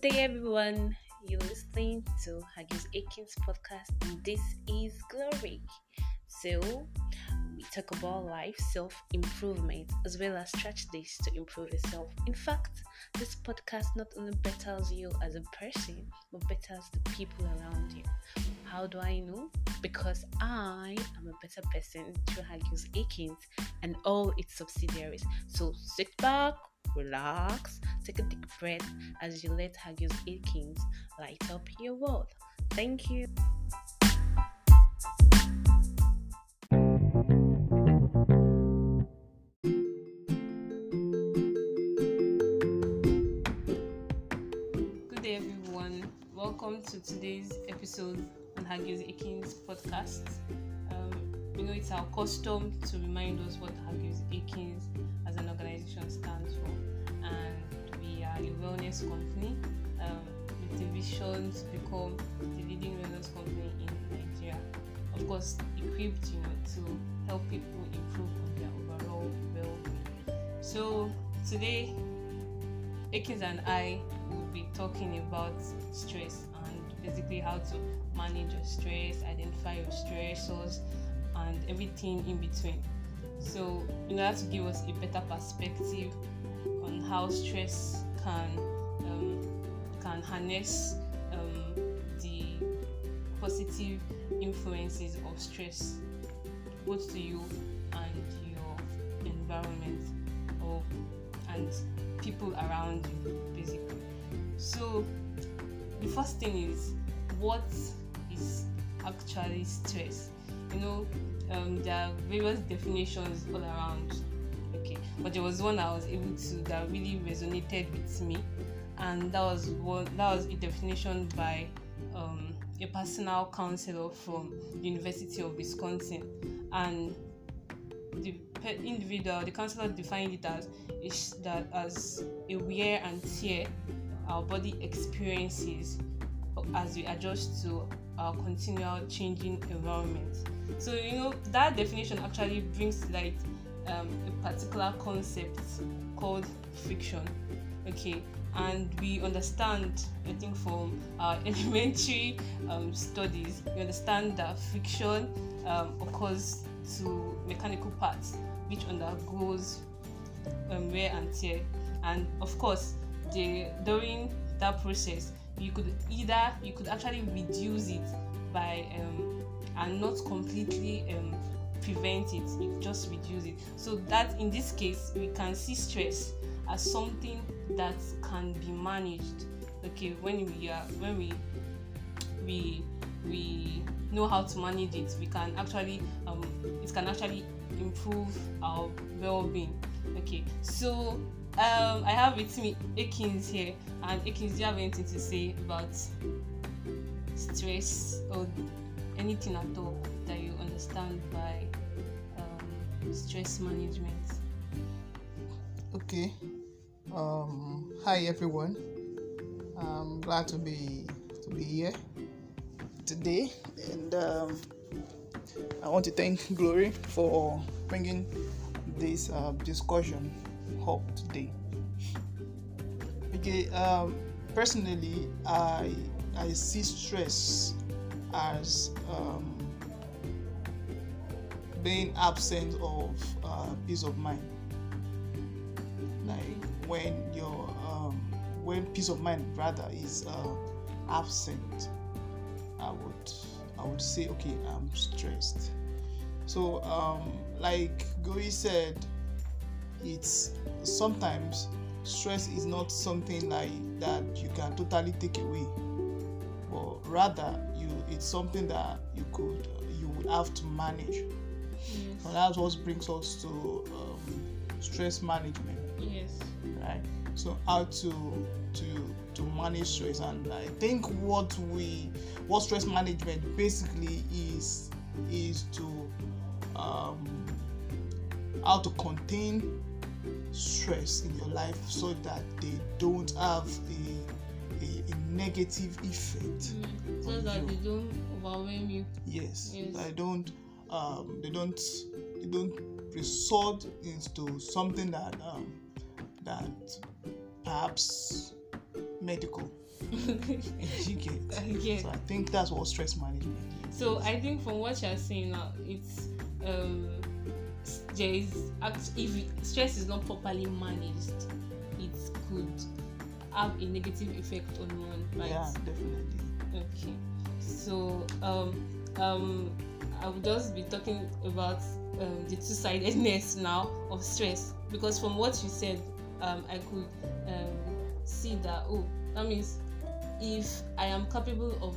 Good day, everyone. You're listening to Haggis Akins podcast, and this is Glory. So, we talk about life, self improvement, as well as strategies to improve yourself. In fact, this podcast not only betters you as a person, but betters the people around you. How do I know? Because I am a better person through Haggis Akins and all its subsidiaries. So, sit back, relax, take a deep breath as you let Haggis Akins light up your world. Thank you. Good day, everyone. Welcome to today's episode on Haggis Akins podcast. Um, you know, it's our custom to remind us what Haggis Akins as an organization stands for, and we are a wellness company um, with the vision to become the leading wellness company in Nigeria. Of course, equipped, you know, to help people improve on their overall well-being. So today, Akins and I will be talking about stress and basically how to manage your stress, identify your stressors, and everything in between. So, in order to give us a better perspective on how stress can um, can harness um, the positive influences of stress both to you and your environment or and people around you basically. So the first thing is what is actually stress you know um, there are various definitions all around. Okay but there was one i was able to that really resonated with me and that was one that was a definition by um, a personal counselor from the university of wisconsin. And the individual, the counselor defined it as is that as a wear and tear our body experiences as we adjust to our continual changing environment. So you know that definition actually brings light um, a particular concept called friction. Okay, and we understand, I think from our elementary um, studies, we understand that friction um, occurs to mechanical parts which undergoes um, wear and tear and of course the during that process you could either you could actually reduce it by um, and not completely um, prevent it. You just reduce it. So that in this case we can see stress as something that can be managed. Okay when we are when we we we know how to manage it we can actually um, it can actually improve our well-being okay so um, i have with me akins here and akins do you have anything to say about stress or anything at all that you understand by um, stress management Okay. Um, hi everyone. I'm glad to be to be here today, and um, I want to thank Glory for bringing this uh, discussion up today. Okay. Um, personally, I I see stress as um, being absent of uh, peace of mind like when your um, when peace of mind rather is uh, absent i would i would say okay i'm stressed so um, like Goi said it's sometimes stress is not something like that you can totally take away but rather you it's something that you could you would have to manage. And that's what brings us to um, stress management. Yes. Right? So how to to to manage stress and i think what we what stress management basically is is to um how to contain stress in your life so that they don't have a a, a negative effect mm. so that you. they don't overwhelm you yes, Yes. they don't um they don't they don't resort into something that um that perhaps medical you get so i think that's what stress management is So I think from what you're saying now, it's um there is if stress is not properly managed, it could have a negative effect on one, right? yeah definitely Okay. So um um I will just be talking about um, the two-sidedness now of stress because from what you said, um, I could um, see that oh that means if I am capable of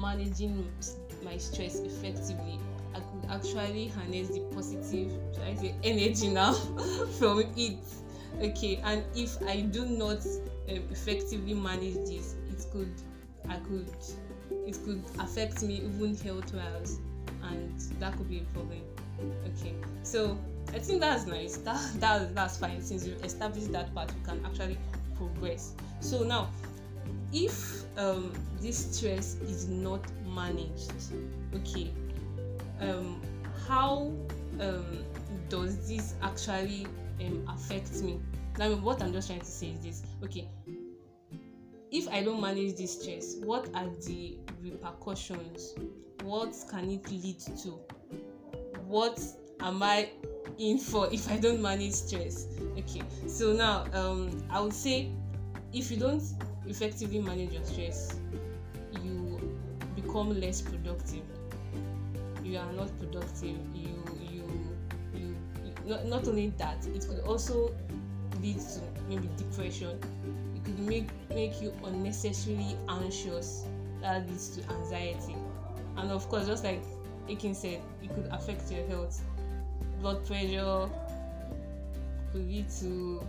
managing my stress effectively, I could actually harness the positive, I say, energy now from it. Okay, and if I do not um, effectively manage this, it could, I could, it could affect me even health wise, and that could be a problem. Okay, so I think that's nice. That that that's fine. Since you've established that part, we can actually progress. So now, if um, this stress is not managed, okay, um, how um, does this actually um, affect me? Mean, what I'm just trying to say is this. Okay, if I don't manage this stress, what are the repercussions? What can it lead to? What am I in for if I don't manage stress? Okay, so now um, I would say if you don't effectively manage your stress, you become less productive. You are not productive. You you you, you not, not only that, it could also lead to maybe depression. It could make make you unnecessarily anxious. That leads to anxiety, and of course, just like Akin said, it could affect your health. Blood pressure could lead to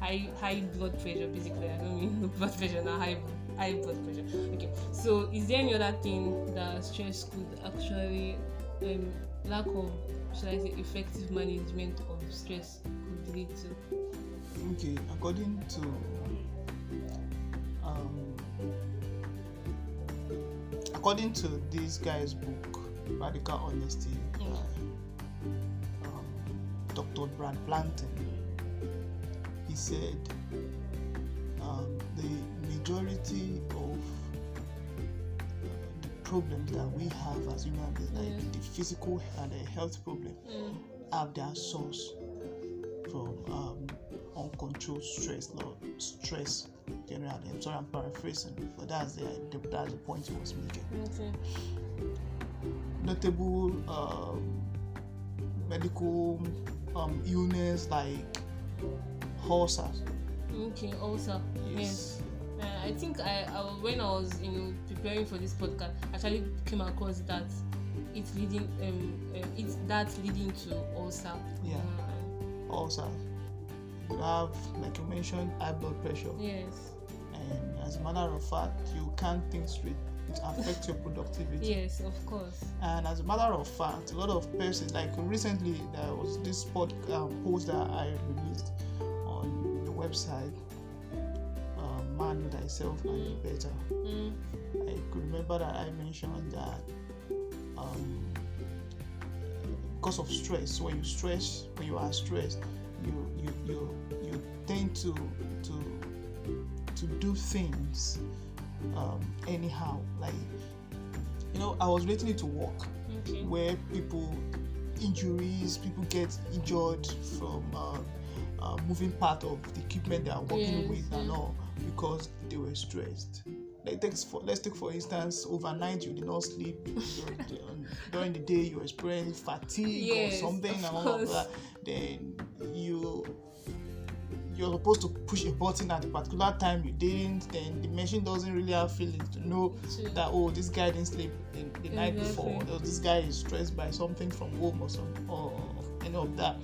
high high blood pressure. Basically, I don't mean blood pressure, not high high blood pressure. Okay, so is there any other thing that stress could actually um, lack of should I say effective management of stress could lead to? okay according to um, according to this guy's book radical honesty by um, dr brad Blanton he said majority of uh, the problems that we have as human beings like Yeah. the physical and the health problem Mm. have their source from um, uncontrolled stress, not stress generally. I'm sorry, I'm paraphrasing, but that's the, the that's the point he was making. Okay. Notable um, medical um, illness like ulcers. Okay. Also, yes. Uh, I think I, I when I was you know preparing for this podcast, I actually came across that it's leading um, um it's that leading to ulcer. Yeah. Uh, ulcers. You have, like you mentioned, high blood pressure, yes. and as a matter of fact, you can't think straight. It affects your productivity. Yes, of course. And as a matter of fact, a lot of persons, like recently, there was this pod, um, post that I released on the website, Thyself and Be Better. Mm. I could remember that I mentioned that um, because of stress, when you stress, when you are stressed, you you you, you tend to to to do things um, anyhow. Like you know, I was relating it to work Okay. where people injuries people get injured from uh, uh, moving part of the equipment they are working Yes, with and all because they were stressed. Like takes for let's take for instance overnight you did not sleep um, during the day you experience fatigue Yes, or something and all of that then you you're supposed to push a button at a particular time you didn't then the machine doesn't really have feelings to know that oh this guy didn't sleep the, the night before or this guy is stressed by something from home or some or any of that.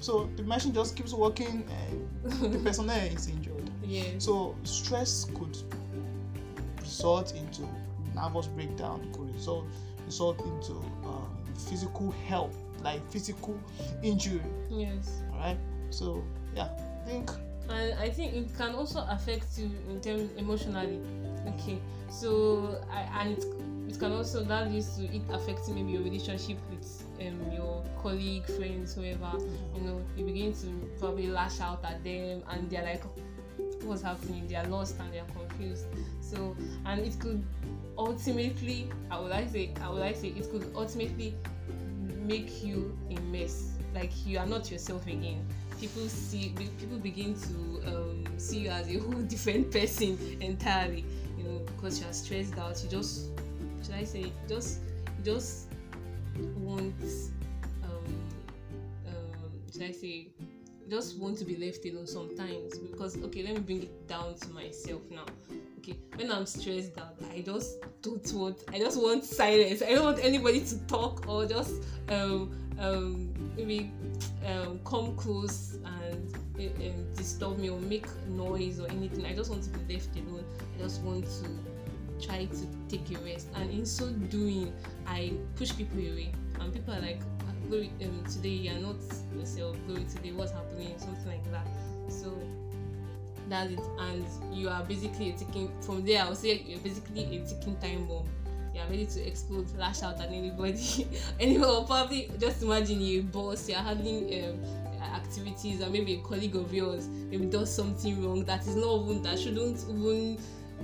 So the machine just keeps working and the personnel is injured Yes. so stress could result into nervous breakdown could result result into um, physical health like physical injury yes. all right so yeah i think and I think it can also affect you in terms emotionally. Okay, so I, and it, it can also that leads to it affecting maybe your relationship with um, your colleague, friends, whoever. You know, you begin to probably lash out at them, and they're like, what's happening. They are lost and they are confused. So and it could ultimately i would like say i would like say it could ultimately make you a mess. Like you are not yourself again. People see people begin to um, see you as a whole different person entirely. You know because you are stressed out. You just should i say just just want um, um should i say just want to be left alone sometimes because okay let me bring it down to myself now. Okay when i'm stressed out i just don't want i just want silence. I don't want anybody to talk or just um um maybe um come close and um, disturb me or make noise or anything. I just want to be left alone. I just want to try to take a rest. And in so doing i push people away. And people are like um, today you're not yourself glory today what's happening something like that. So that's it. And you are basically a ticking from there i would say you're basically a ticking time bomb. You're ready to explode lash out at anybody. Anyway probably just imagine you're a boss you're having um, activities and maybe a colleague of yours maybe does something wrong that is not even that shouldn't even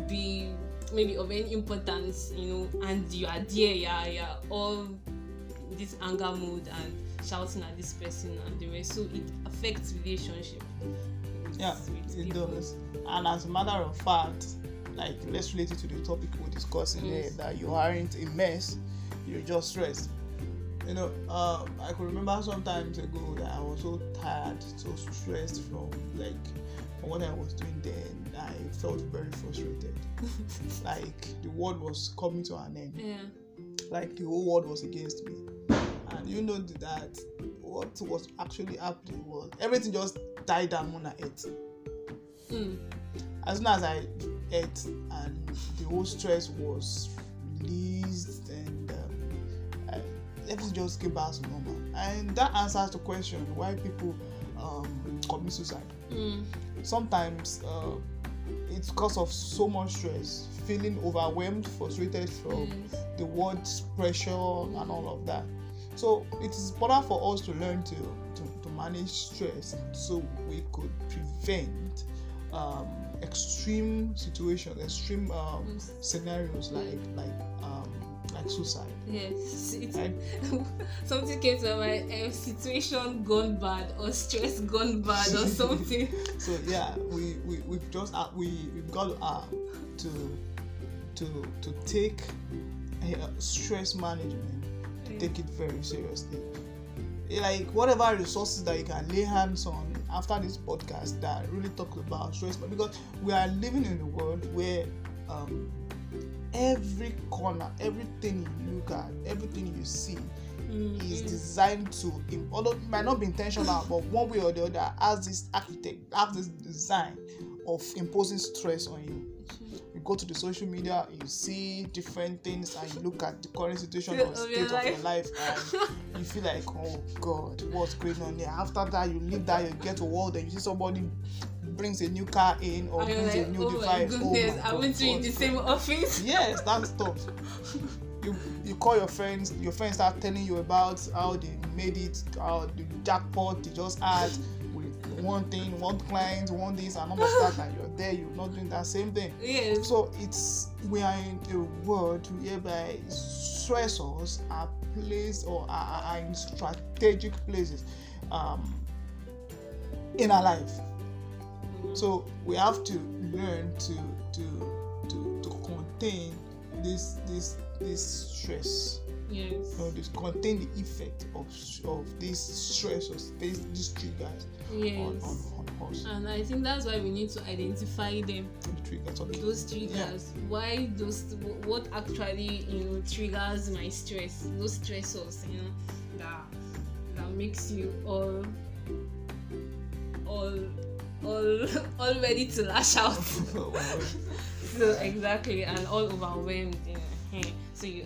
be maybe of any importance you know and you are there yeah yeah all this anger mode and shouting at this person and the rest. So it affects relationship. Yeah it does. And as a matter of fact like let's relate it to the topic we're discussing yes. here that you aren't a mess you're just stressed. You know um, i could remember some times ago that i was so tired so stressed from like from what i was doing then i felt very frustrated. Like the world was coming to an end. Yeah. Like the whole world was against me and you know that what was actually happening was everything just died down when I ate. Mm. As soon as I ate and the whole stress was released and um, everything just came back to normal. And that answers the question why people um, commit suicide. Mm. Sometimes uh, it's because of so much stress, feeling overwhelmed, frustrated from yes. the world's pressure and all of that. So it is important for us to learn to, to, to manage stress so we could prevent um, extreme situations, extreme um, mm. scenarios like like um, like suicide. Yes, right? something came to my uh, situation gone bad or stress gone bad or something. so yeah, we we we've just uh, we we've got uh, to to to take uh, stress management take it very seriously. Like whatever resources that you can lay hands on after this podcast that really talk about stress, but because we are living in a world where um, every corner, everything you look at, everything you see mm-hmm. is designed to, although it might not be intentional, but one way or the other, has this architect, has this design of imposing stress on you go to the social media, you see different things, and you look at the current situation or state of your life, and you feel like, oh God, what's going on here? After that, you leave that, you get to work, and you see somebody brings a new car in or brings like, a new oh device. My goodness, oh my I went to in the same office. Yes, that stuff. you you call your friends, your friends start telling you about how they made it, how the jackpot they just had one thing, one client, one this, and all of that, and you're there, you're not doing that same thing. Yes. So it's we are in a world whereby stressors are placed or are, are in strategic places um, in our life. So we have to learn to to to, to contain this this this stress yes. you know, this contain the effect of of these stressors, these, these triggers yes. on, on, on us. And I think that's why we need to identify them. The triggers, okay. Those triggers. Yeah. Why those? What actually you know triggers my stress? Those stressors, you know, that that makes you all all all all ready to lash out. so exactly, and all overwhelmed. You know. So you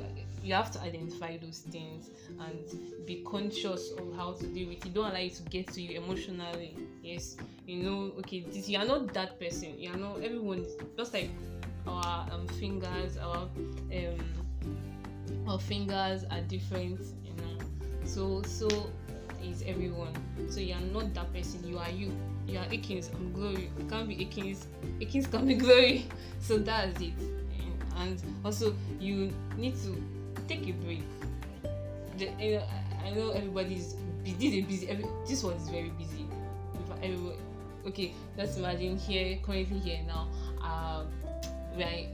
you have to identify those things and be conscious of how to deal with it. Don't allow it to get to you emotionally. Yes, you know, okay, this, you are not that person. You are not everyone. Just like our um, fingers, our um, our fingers are different. You know, so so is everyone. So you are not that person. You are you. You are Akins. I'm Glory. I can't be Akins. Akins can be Glory. So that's it. And also, you need to take a break. The, you know, I know everybody's busy. This is busy. Every, this one is very busy. Okay, let's imagine here, currently here now. Uh, we are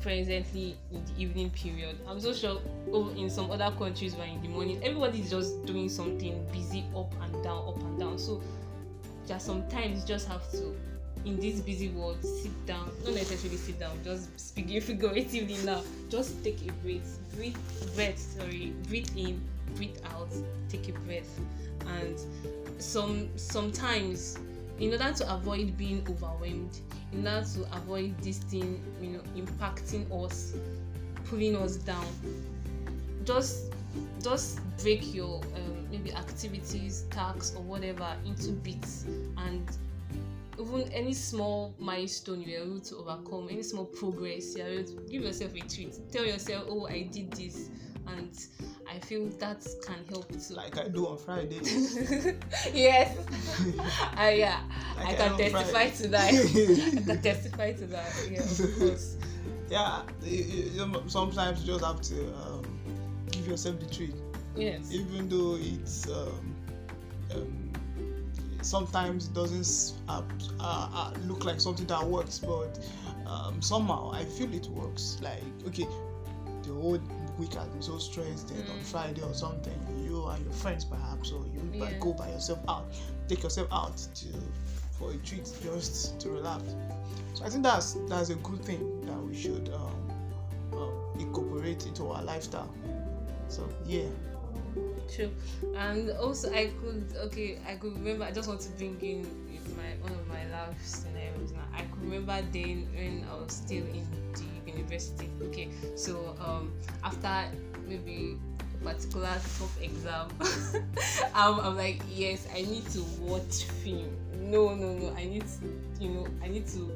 presently in the evening period. I'm so sure over in some other countries where in the morning everybody is just doing something busy up and down, up and down. So just sometimes you just have to in this busy world sit down, not necessarily sit down, just speaking figuratively now. Just take a breath, breathe, breath, sorry, breathe in, breathe out, take a breath. And some sometimes in order to avoid being overwhelmed in order to avoid this thing you know impacting us pulling us down just just break your um, maybe activities tasks or whatever into bits and even any small milestone you are able to overcome any small progress you are able to give yourself a treat tell yourself oh i did this and I feel that can help too. Like I do on Friday. yes. uh, yeah. Like I can I testify to that. I can testify to that. Yeah, of course. Yeah. sometimes you just have to um, give yourself the treat. Yes. Even though it's um, um, sometimes it doesn't uh, uh, uh, look like something that works, but um, somehow I feel it works. Like okay, the whole week has been so stressed and mm. on Friday or something, you and your friends perhaps, or you yeah. go by yourself out, take yourself out to for a treat just to relax. So I think that's that's a good thing that we should um, uh, incorporate into our lifestyle. So yeah. True, and also I could okay I could remember I just want to bring in my one of my life scenarios now. I could remember then when I was still in the university. Okay, so um, after maybe a particular tough exam, um, I'm like, yes, I need to watch film. No, no, no, I need to, you know, I need to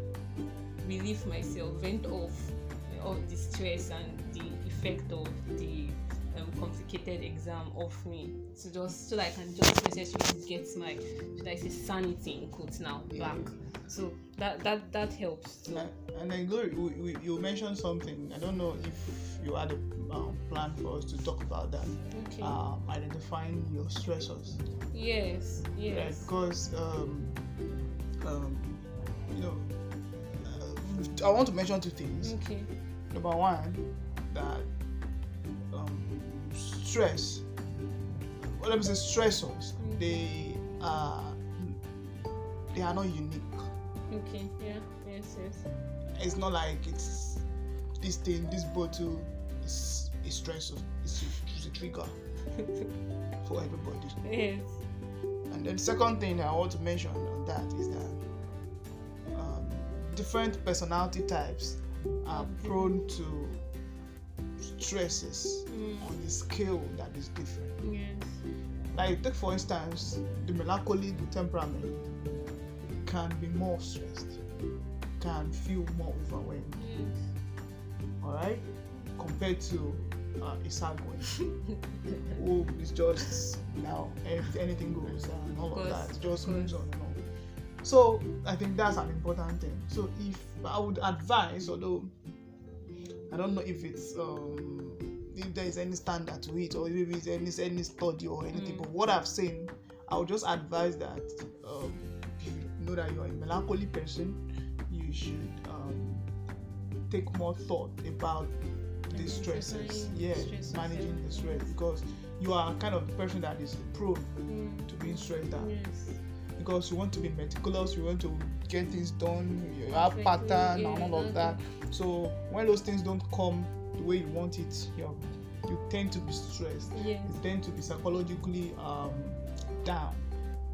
relieve myself, vent off all the stress and the effect of the complicated exam off me so just so that I can just necessarily get my should I say sanity in quotes now back. So that that that helps. Too. And then Glory, we, we, you mentioned something. I don't know if you had a um, plan for us to talk about that. Okay. Um, identifying your stressors. Yes. Yes. Right? Because um, um, you know, uh, I want to mention two things. Okay. Number one, that stress, well, let me say stressors, they are they are not unique. Okay. Yeah. Yes. Yes. It's not like it's this thing, this bottle is a stressor. It's a, it's a trigger for everybody. Yes. And then the second thing I want to mention on that is that um, different personality types are mm-hmm. prone to stresses mm. on a scale that is different. Yes. Like take for instance, the melancholy temperament can be more stressed, can feel more overwhelmed. Yes. Alright? Compared to uh, a sad one who is just now anything goes and all of, that just moves on and on. So I think that's an important thing. So if I would advise, although I don't know if it's um, if there is any standard to it or if it's any any study or anything. Mm. But what I've seen, I would just advise that um, if you know that you're a melancholy person, you should um, take more thought about the stresses. Yeah, stresses, managing yeah. the stress because you are a kind of the person that is prone mm. to being stressed out. Yes. Because you want to be meticulous, you want to get things done, you have pattern yeah, and all of that. So when those things don't come the way you want it, you you tend to be stressed. Yes. You tend to be psychologically um, down.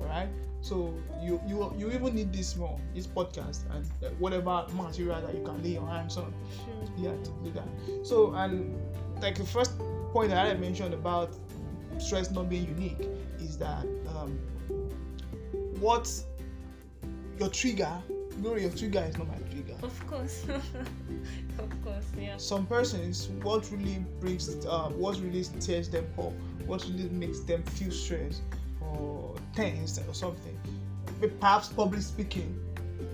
All right. So you you you even need this more this podcast and uh, whatever material that you can lay your hands on. Sure. Yeah, to do that. So and like the first point that I mentioned about stress not being unique is that um, what your trigger, Glory, your trigger is not my trigger. Of course. of course, yeah. Some persons, what really brings, uh, what really tears them up, what really makes them feel stressed, or tense or something. Perhaps public speaking,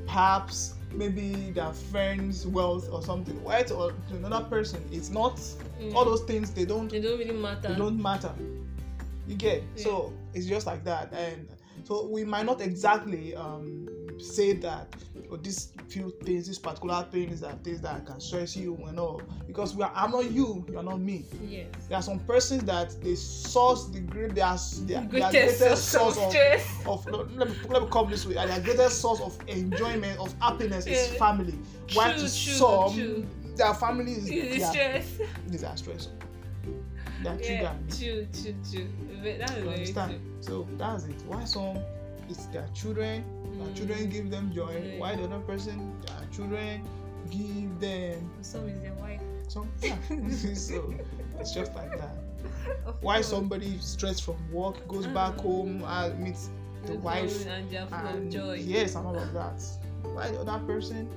perhaps maybe their friends' wealth or something. Right or to another person, it's not Mm. all those things. They don't They don't really matter. they don't matter. You get so it's just like that, and so we might not exactly um, say that or these few things, these particular things are things that can stress you and all because we are. I'm not you. You are not me. Yes. There are some persons that they source the great, their, their, their Greatest, greatest source of of, stress. of let me let me come this way. Their greatest source of enjoyment of happiness is Yeah. family. While True, to true, some, true. their family is It's their, stress. is their stress. Their Yeah, trigger. true, true, true. Ve- That is You understand? true. So that's it. Why some it's their children, their Mm. children give them joy. Yeah. Why the other person, their children give them Some is their wife. some yeah. so it's just like that. Of Why course. somebody stressed from work goes back Mm. home and meets the With wife and they are and joy. yes and all of that. Why the other person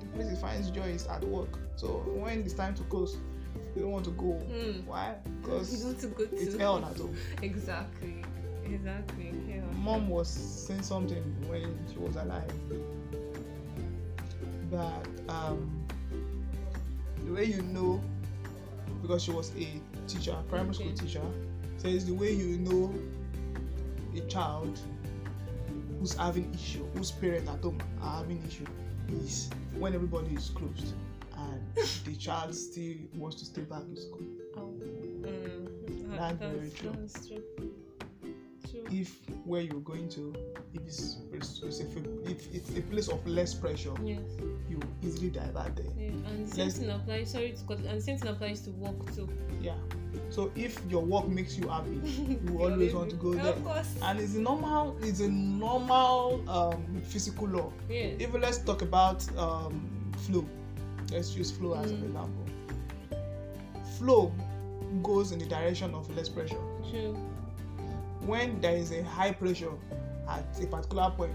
the place he finds joy is at work. So when it's time to close, they don't want to go. Mm. Why? You Because want to go to it's hell at home. Exactly. Exactly. Yeah. Mom was saying something when she was alive that um, the way you know because she was a teacher, a primary school Okay. teacher, says the way you know a child who's having issue, whose parents at home are having issue, is when everybody is closed the child still wants to stay back in school. Oh. Mm. That's very true. That's true. True. If where you're going to, if it's, it's if, if it's a place of less pressure, Yes. you easily divert there. Yeah. And the same thing applies. Sorry to cut. And the same thing applies to work too. Yeah. So if your work makes you happy, you always want to go there. Of course. And it's a normal, it's a normal um, physical law. Yeah. Even let's talk about um, flow. Let's use flow as an example. Flow goes in the direction of less pressure. True. When there is a high pressure at a particular point,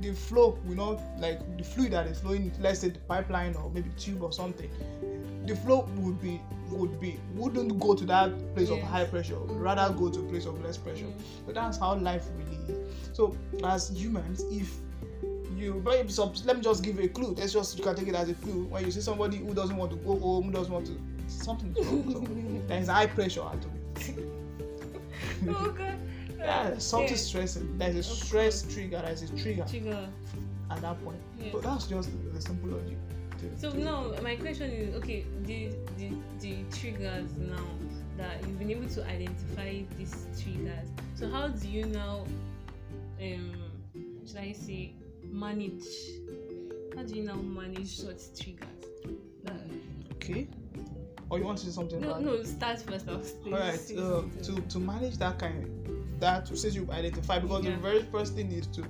the flow will not like the fluid that is flowing. Let's say the pipeline or maybe tube or something. The flow would be would be wouldn't go to that place of high pressure. Rather go to a place of less pressure. Mm. So that's how life really is. So as humans, if you maybe some, let me just give you a clue. Let's just you can take it as a clue. When you see somebody who doesn't want to go home, who doesn't want to something is wrong. So there is high pressure at home. oh god. Yeah, something Yeah. stressing. There's a Of stress trigger. There's a trigger Trigger. at that point. Yeah. So that's just the, the simple logic. to- So to- now my question is okay, the the the triggers now that you've been able to identify these triggers. So how do you now um should I say manage how do you now manage such triggers? Okay. Or you want to say something no about no start first I'll All right. Uh, to to manage that kind, that since you've identified, because Yeah. the very first thing is to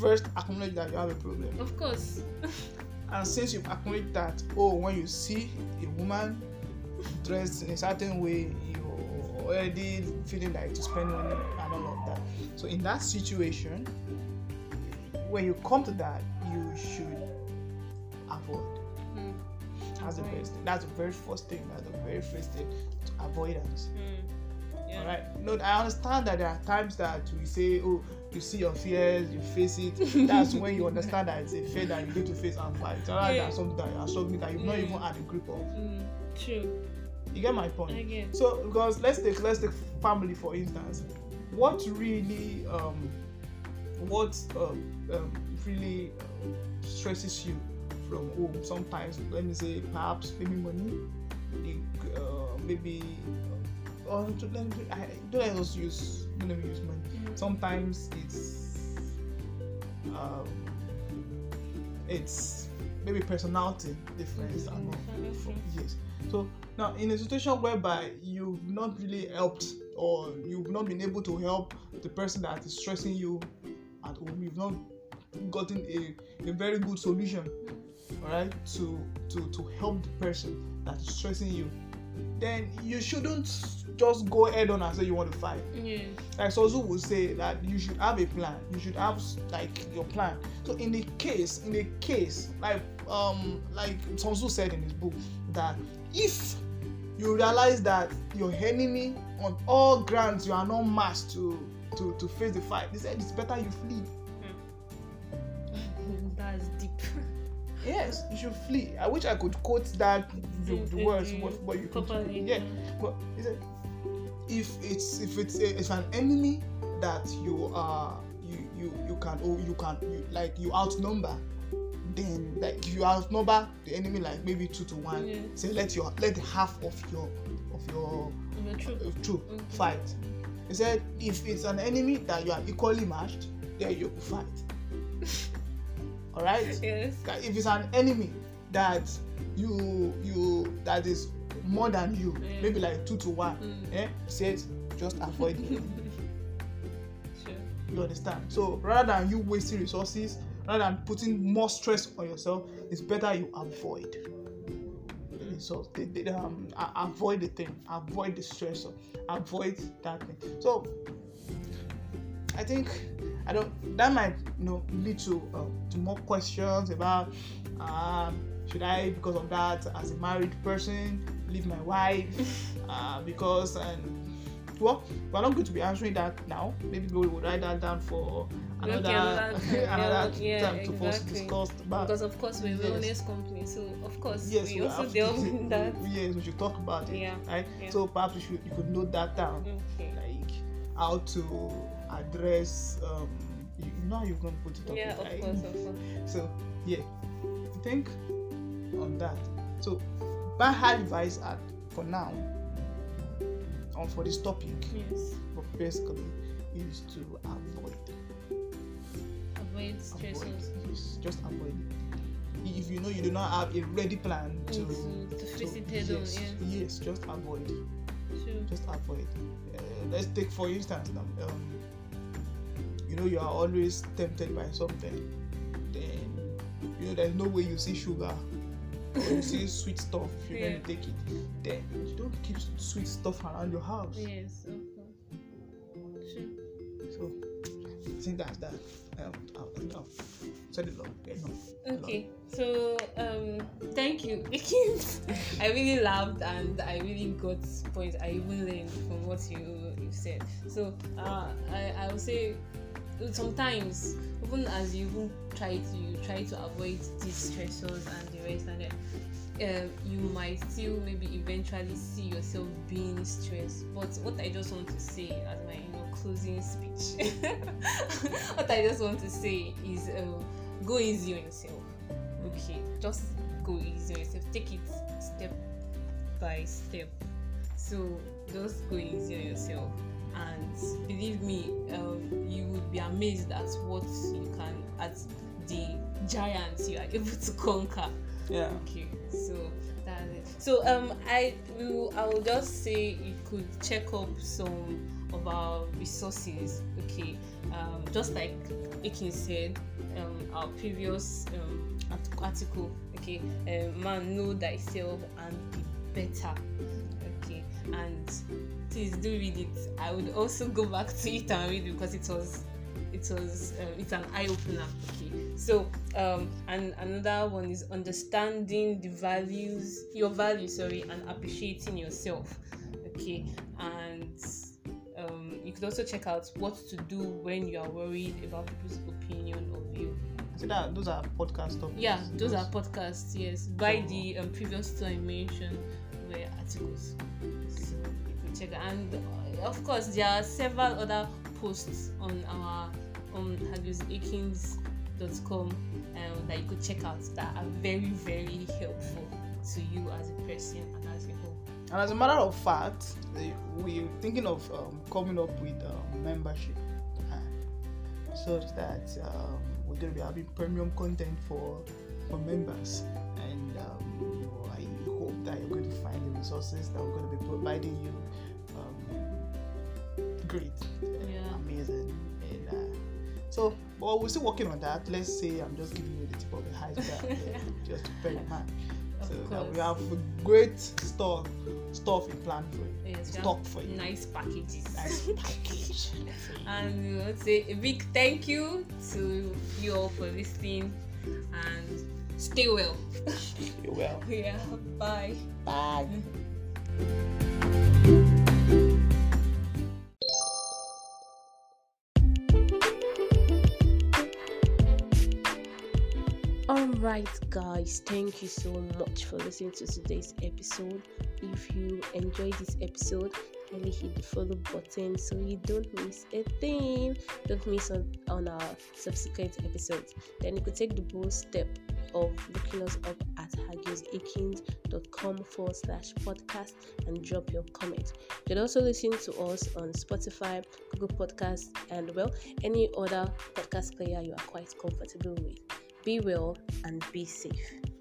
first acknowledge that you have a problem. of course. And since you've acknowledged that, oh, when you see a woman dressed in a certain way, you're already feeling like to spend money and all of that. So in that situation, when you come to that, you should avoid. Mm. That's the Avoid. best thing. That's the very first thing. That's the very first thing. Avoidance. Mm. Yeah. All right. No, I understand that there are times that we say, oh, you see your fears, you face it. That's when you understand that it's a fear that you need to face and fight. Rather Yeah. than something that you are struggling that you've not even had a grip of. Mm. True. You get my point. I get. So because let's take let's take family for instance. What really um what um, um really um, stresses you from home? Sometimes let me say perhaps maybe money? The, uh, maybe uh, or let me, I, don't let us use don't let me use money. Sometimes it's um it's maybe personality difference and all. Yes. So now in a situation whereby you've not really helped or you've not been able to help the person that is stressing you at home you've not gotten a, a very good solution all right to to to help the person that is stressing you then you shouldn't just go head on and say you want to fight Yeah. like Sun Tzu would say that you should have a plan. You should have like your plan. So in the case, in the case, like um like Sun Tzu said in his book, that if you realize that your enemy on all grounds you are not matched to to to face the fight. He said it's better you flee. That's deep. Yes, you should flee. I wish I could quote that the, the Mm, words, mm, but, but you could. Yeah, but he said if it's if it's a, it's an enemy that you are you you you can oh you can you, like you outnumber then like you outnumber the enemy like maybe two to one Yeah. say let your let half of your of your You're true. uh, troop Mhm. fight he said if it's an enemy that you are equally matched then you fight all right Yes. If it's an enemy that you you that is more than you Mm. maybe like two to one Mm. eh says just avoid enemy Sure. you understand so rather than you wasting resources rather than putting more stress on yourself it's better you avoid the They, the, the, um, avoid the thing. Avoid the stress avoid that thing. So i think i don't that might you know lead to um, to more questions about um should i because of that as a married person leave my wife? Uh, because and well we're not going to be answering that now. Maybe we will write that down for another another time. another Yeah, time to first exactly. discuss about Because of course we're a Yes. wellness company, so of course yes we we also delve to, in that. yes we should talk about it Yeah, right yeah. so perhaps you should you could note that down Okay. like how to address um you, you know you're going to put it up Yeah, of right? course, of course. so yeah I think on that so my advice at for now on for this topic Yes. but basically is to avoid Avoid stressors. yes, just avoid it if you know you do not have a ready plan to to, to face it head on, yes, yeah. yes just avoid Sure. just avoid uh, let's take for instance now um, you know you are always tempted by something then you know there's no way you see sugar or you see sweet stuff if you're Yeah. to take it then you don't keep sweet stuff around your house Yes, of course. Sure. so i think that's that um, I'll, I'll said it long enough Okay, so um, thank you. I really loved and I really got points. I even learned from what you you said. So uh, I I would say sometimes even as you even try to you try to avoid these stressors and the rest and then um, you might still maybe eventually see yourself being stressed. But what I just want to say as my closing speech, what I just want to say is um, go easy on yourself. Okay, just go easy on yourself. Take it step by step. So just go easy on yourself. And believe me, um, you would be amazed at what you can, at the giants you are able to conquer yeah okay so that's it so um i will i will just say you could check up some of our resources okay um just like Akin said um our previous um article. okay um, man know thyself and be better okay and please do read it. I would also go back to it and read it because it was it was um, it's an eye opener okay. So um and another one is understanding the values your values sorry and appreciating yourself okay and you could also check out what to do when you are worried about people's opinion of you. So that those are podcast topics. Yeah those are podcasts yes. By the um, previous two i mentioned were articles. So you could check that. and uh, of course there are several other posts on our on hagisakins.com um, that you could check out that are very very helpful to you as a person and as a whole And as a matter of fact, eh, we're thinking of um, coming up with um, membership uh, so that um, we're going to be having premium content for for members. And um, I hope that you're going to find the resources that we're going to be providing you. Um, great, Yeah. amazing, and uh, so. But we're still working on that. Let's say I'm just giving you the tip of the iceberg, yeah, just to bear in mind. So we have great stuff, stuff in plan for you, Yes, stock for you, nice packages. Nice package. and we want to say a big thank you to you all for listening. And stay well. You're well. yeah bye. Bye. Alright, guys, thank you so much for listening to today's episode. If you enjoyed this episode, kindly hit the follow button so you don't miss a thing. Don't miss on, on our subsequent episodes. Then you could take the bold step of looking us up at haggiesekins.com forward slash podcast and drop your comment. You can also listen to us on Spotify, Google Podcasts, and well, any other podcast player you are quite comfortable with. Be well and be safe.